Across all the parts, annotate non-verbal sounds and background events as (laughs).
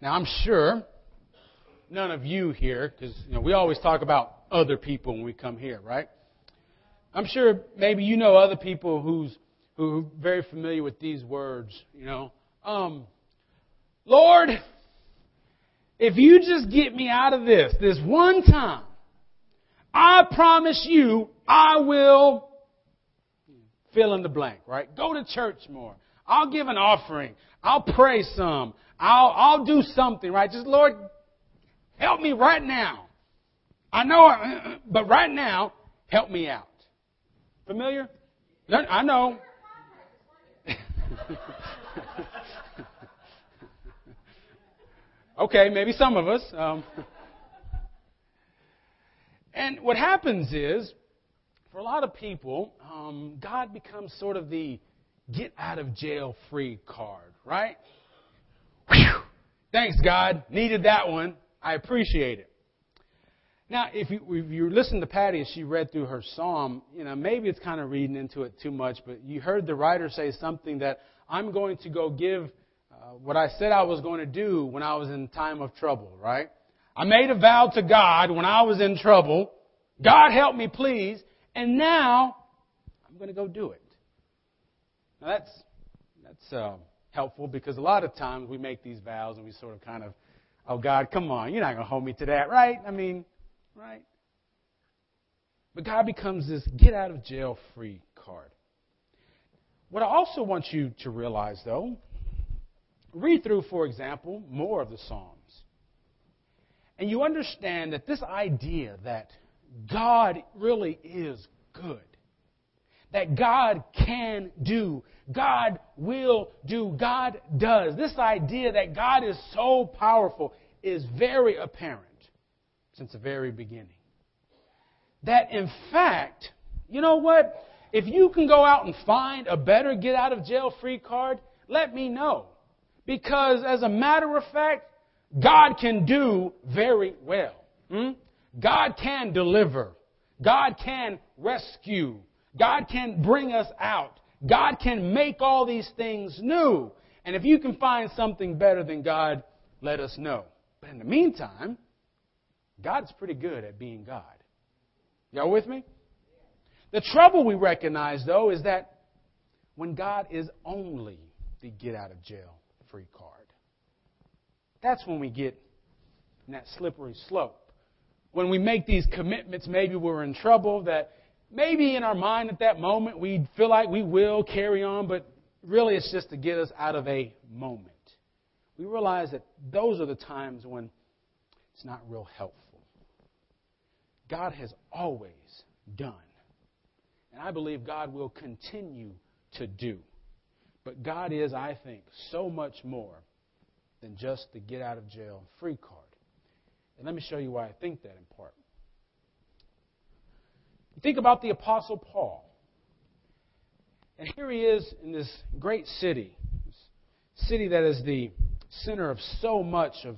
Now, I'm sure none of you here, because you know, we always talk about other people when we come here, right? I'm sure maybe you know other people who's who are very familiar with these words, you know. Um, Lord, if you just get me out of this, this one time, I promise you I will fill in the blank, right? Go to church more. I'll give an offering. I'll pray some. I'll, I'll do something, right? Just, Lord, help me right now. I know, but right now, help me out. Familiar? I know. (laughs) okay, maybe some of us. Um, (laughs) and what happens is, for a lot of people, um, God becomes sort of the get out of jail free card, right? Whew. Thanks, God. Needed that one. I appreciate it. Now, if you, if you listen to Patty as she read through her psalm, you know, maybe it's kind of reading into it too much, but you heard the writer say something that I'm going to go give uh, what I said I was going to do when I was in time of trouble, right? I made a vow to God when I was in trouble. God help me, please. And now I'm going to go do it. Now that's that's uh, helpful because a lot of times we make these vows and we sort of kind of, oh God, come on, you're not going to hold me to that, right? I mean, right? But God becomes this get out of jail free card. What I also want you to realize, though, read through, for example, more of the Psalms. And you understand that this idea that God really is good, that God can do, God will do, God does, this idea that God is so powerful is very apparent since the very beginning. That in fact, you know what? If you can go out and find a better get out of jail free card, let me know. Because as a matter of fact, God can do very well. Hmm? God can deliver. God can rescue. God can bring us out. God can make all these things new. And if you can find something better than God, let us know. But in the meantime, God's pretty good at being God. Y'all with me? The trouble we recognize, though, is that when God is only the get out of jail free card, that's when we get in that slippery slope. When we make these commitments, maybe we're in trouble, that maybe in our mind at that moment we feel like we will carry on, but really it's just to get us out of a moment. We realize that those are the times when it's not real helpful. God has always done. And I believe God will continue to do. But God is, I think, so much more than just the get out of jail free card. And let me show you why I think that in part. Think about the Apostle Paul. And here he is in this great city, this city that is the center of so much of,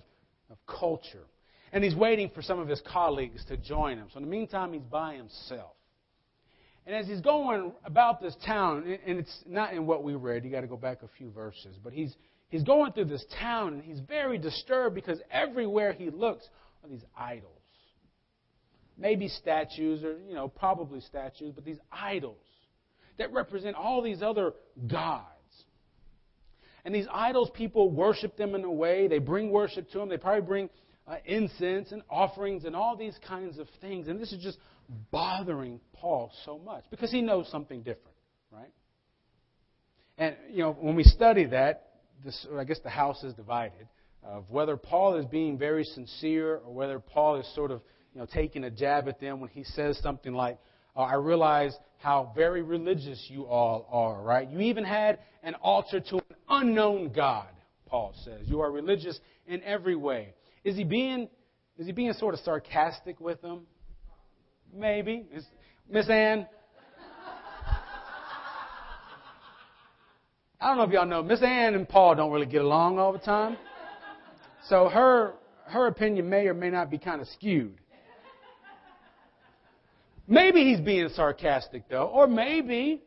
of culture and he's waiting for some of his colleagues to join him. So in the meantime, he's by himself. And as he's going about this town, and it's not in what we read, you got to go back a few verses, but he's he's going through this town and he's very disturbed because everywhere he looks are these idols. Maybe statues or you know, probably statues, but these idols that represent all these other gods. And these idols, people worship them in a way. They bring worship to them. They probably bring uh, incense and offerings and all these kinds of things. And this is just bothering Paul so much because he knows something different, right? And, you know, when we study that, this, I guess the house is divided of whether Paul is being very sincere or whether Paul is sort of, you know, taking a jab at them when he says something like, oh, I realize how very religious you all are, right? You even had an altar to an unknown God, Paul says. You are religious in every way. Is he being is he being sort of sarcastic with them? Maybe. Miss Ann. I don't know if y'all know, Miss Ann and Paul don't really get along all the time. So her her opinion may or may not be kind of skewed. Maybe he's being sarcastic though, or maybe,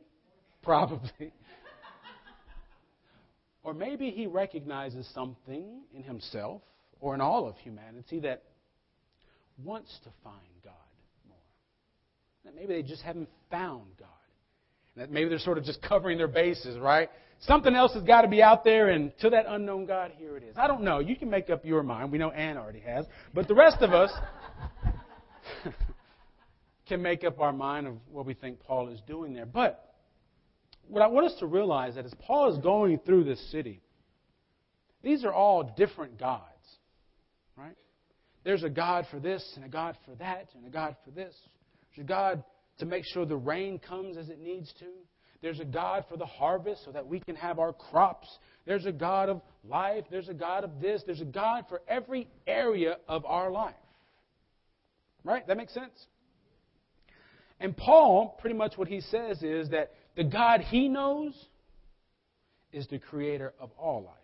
probably. (laughs) Or maybe he recognizes something in himself or in all of humanity that wants to find God more. That maybe they just haven't found God. That maybe they're sort of just covering their bases, right? Something else has got to be out there, and to that unknown God, here it is. I don't know. You can make up your mind. We know Ann already has. But the rest of us can make up our mind of what we think Paul is doing there. But what I want us to realize that as Paul is going through this city, these are all different gods, right? There's a God for this, and a God for that, and a God for this. There's a God to make sure the rain comes as it needs to. There's a God for the harvest so that we can have our crops. There's a God of life. There's a God of this. There's a God for every area of our life. Right? That makes sense? And Paul, pretty much what he says is that the God he knows is the creator of all life.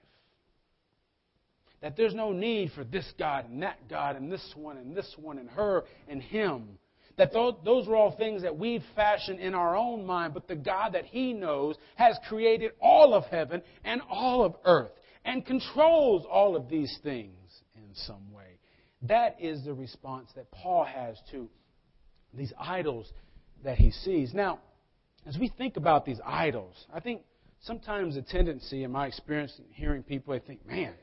That there's no need for this God and that God and this one and this one and her and him. That those are all things that we've fashioned in our own mind, but the God that He knows has created all of heaven and all of earth and controls all of these things in some way. That is the response that Paul has to these idols that he sees. Now, as we think about these idols, I think sometimes a tendency, in my experience, hearing people, I think, man,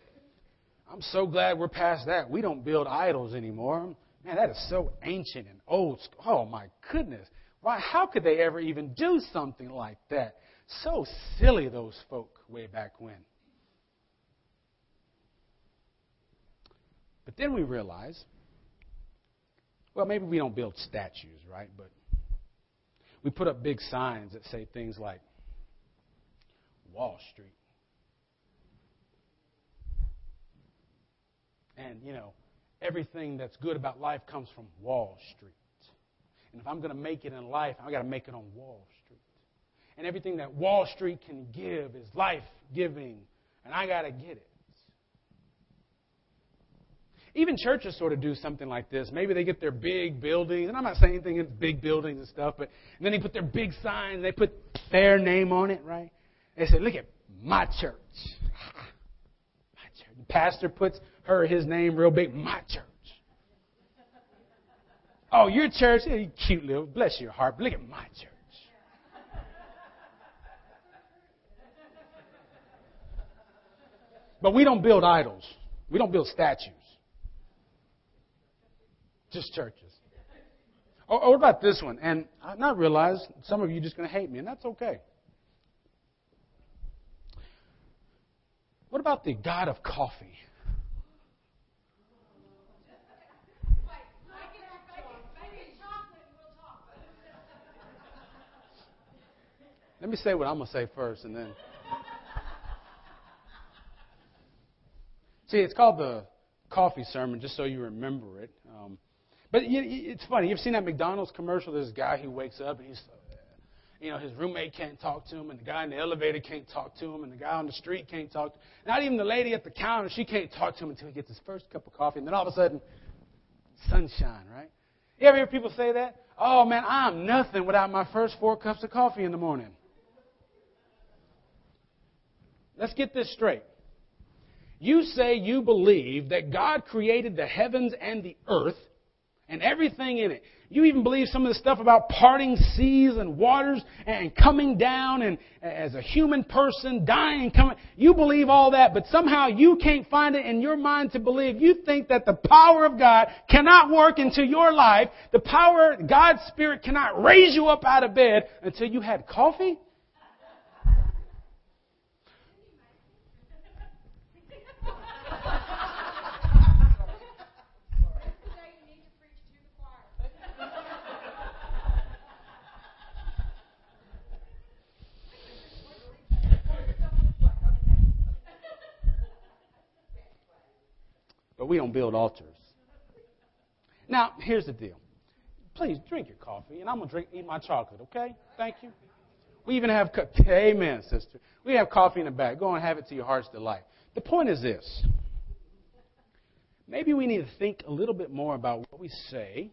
I'm so glad we're past that. We don't build idols anymore. Man, that is so ancient and old. Oh my goodness. Why, how could they ever even do something like that? So silly, those folk way back when. But then we realize, well, maybe we don't build statues, right? But we put up big signs that say things like Wall Street. And, you know, everything that's good about life comes from Wall Street. And if I'm going to make it in life, I've got to make it on Wall Street. And everything that Wall Street can give is life giving, and I got to get it. Even churches sort of do something like this. Maybe they get their big buildings, and I'm not saying anything against big buildings and stuff, but and then they put their big signs, they put their name on it, right? They say, "Look at my church." (laughs) my church. The pastor puts her his name real big. My church. Oh, your church? Yeah, cute little. Bless your heart. Look at my church. But we don't build idols. We don't build statues. Just churches. Or, or what about this one? And I not realize some of you are just going to hate me, and that's okay. What about the God of coffee? Let me say what I'm going to say first, and then. See, it's called the coffee sermon, just so you remember it. Um, but it's funny. You've seen that McDonald's commercial? There's a guy who wakes up and he's, you know, his roommate can't talk to him, and the guy in the elevator can't talk to him, and the guy on the street can't talk. To him. Not even the lady at the counter, she can't talk to him until he gets his first cup of coffee, and then all of a sudden, sunshine, right? You ever hear people say that? Oh man, I'm nothing without my first four cups of coffee in the morning. Let's get this straight. You say you believe that God created the heavens and the earth and everything in it. You even believe some of the stuff about parting seas and waters and coming down and as a human person dying coming. You believe all that, but somehow you can't find it in your mind to believe. You think that the power of God cannot work into your life. The power, God's Spirit cannot raise you up out of bed until you had coffee but we don't build altars. Now, here's the deal. Please drink your coffee, and I'm gonna drink eat my chocolate. Okay? Thank you. We even have (laughs) amen, sister. We have coffee in the back. Go and have it to your heart's delight. The point is this. Maybe we need to think a little bit more about what we say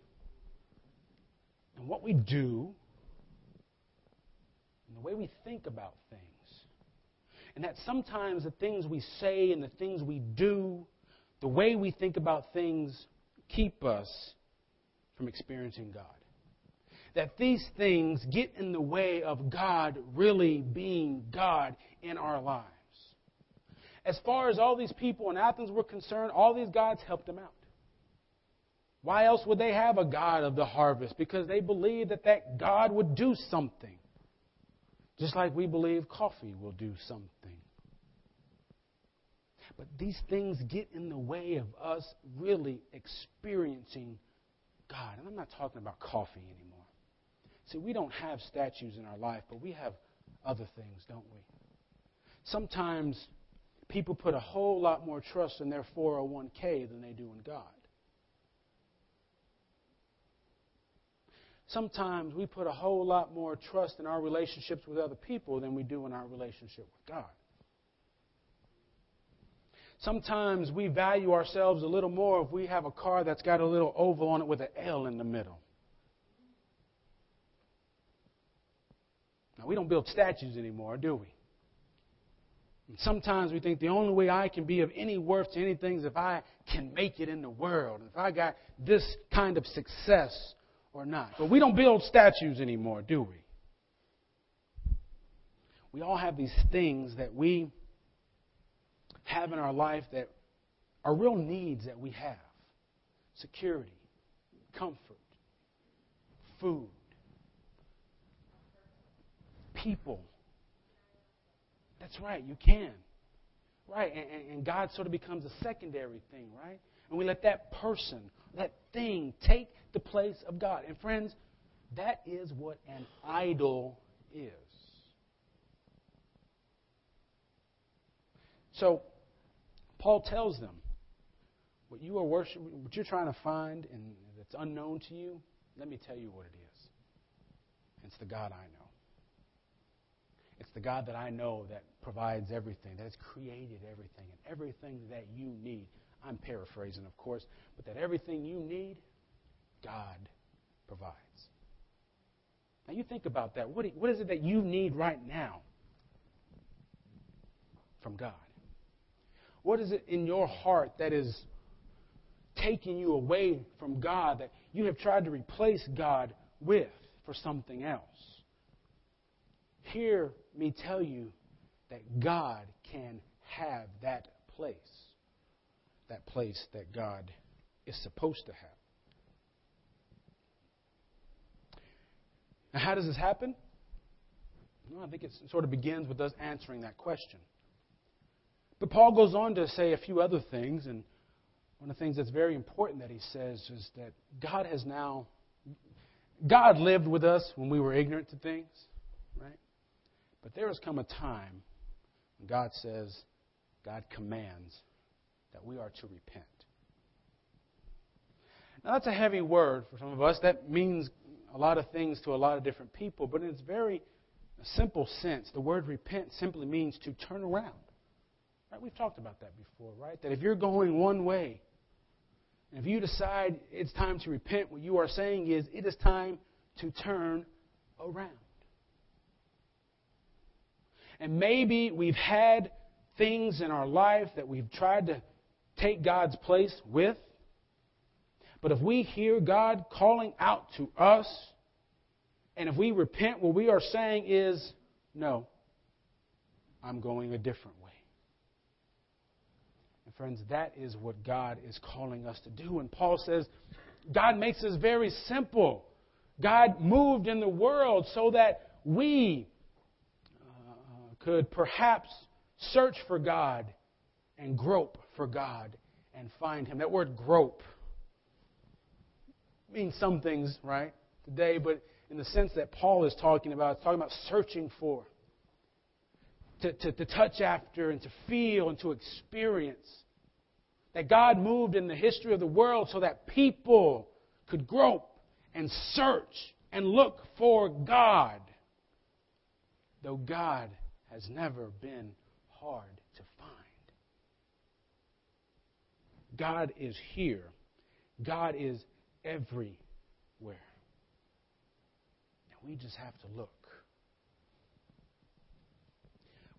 and what we do and the way we think about things. And that sometimes the things we say and the things we do, the way we think about things, keep us from experiencing God. That these things get in the way of God really being God in our lives. As far as all these people in Athens were concerned, all these gods helped them out. Why else would they have a God of the harvest? Because they believed that that God would do something. Just like we believe coffee will do something. But these things get in the way of us really experiencing God. And I'm not talking about coffee anymore. See, we don't have statues in our life, but we have other things, don't we? Sometimes people put a whole lot more trust in their 401k than they do in God. Sometimes we put a whole lot more trust in our relationships with other people than we do in our relationship with God. Sometimes we value ourselves a little more if we have a car that's got a little oval on it with an L in the middle. Now, we don't build statues anymore, do we? And sometimes we think the only way I can be of any worth to anything is if I can make it in the world, if I got this kind of success or not. But we don't build statues anymore, do we? We all have these things that we have in our life that are real needs that we have security, comfort, food, people. That's right, you can. Right, and, and, God sort of becomes a secondary thing, right? And we let that person, that thing, take the place of God. And friends, that is what an idol is. So, Paul tells them, what you are worshiping, what you're trying to find and that's unknown to you, let me tell you what it is. It's the God I know. It's the God that I know that provides everything, that has created everything, and everything that you need. I'm paraphrasing, of course, but that everything you need, God provides. Now you think about that. What, what is it that you need right now from God? What is it in your heart that is taking you away from God that you have tried to replace God with for something else? Hear me tell you that God can have that place, that place that God is supposed to have. Now, how does this happen? Well, I think it sort of begins with us answering that question. But Paul goes on to say a few other things, and one of the things that's very important that he says is that God has now, God lived with us when we were ignorant to things, right? But there has come a time when God says, God commands that we are to repent. Now, that's a heavy word for some of us. That means a lot of things to a lot of different people, but in its very simple sense, the word repent simply means to turn around. Right? We've talked about that before, right? That if you're going one way, and if you decide it's time to repent, what you are saying is it is time to turn around. And maybe we've had things in our life that we've tried to take God's place with. But if we hear God calling out to us, and if we repent, what we are saying is, no, I'm going a different way. Friends, that is what God is calling us to do. And Paul says, God makes this very simple. God moved in the world so that we uh, could perhaps search for God and grope for God and find Him. That word grope means some things, right, today, but in the sense that Paul is talking about, it's talking about searching for, to, to, to touch after, and to feel, and to experience. That God moved in the history of the world so that people could grope and search and look for God. Though God has never been hard to find. God is here. God is everywhere. And we just have to look.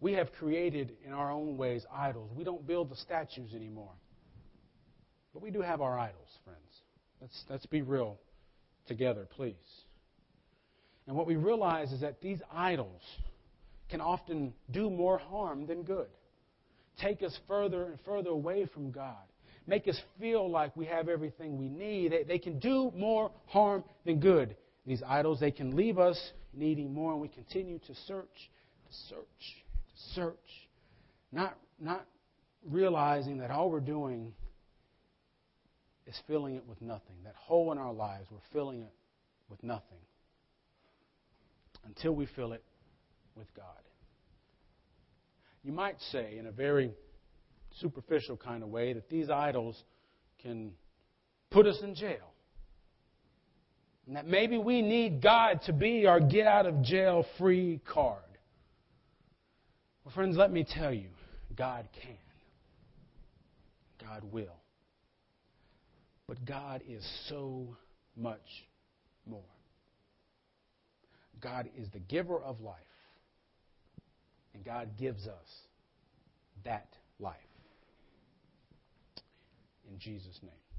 we have created in our own ways idols. We don't build the statues anymore. But we do have our idols, friends. Let's, let's be real together, please. And what we realize is that these idols can often do more harm than good, take us further and further away from God, make us feel like we have everything we need. They, they can do more harm than good. These idols, they can leave us needing more, and we continue to search, to search, to search, not, not realizing that all we're doing is filling it with nothing. That hole in our lives, we're filling it with nothing until we fill it with God. You might say, in a very superficial kind of way, that these idols can put us in jail. And that maybe we need God to be our get out of jail free card. Well, friends, let me tell you, God can. God will. But God is so much more. God is the giver of life. And God gives us that life. In Jesus' name.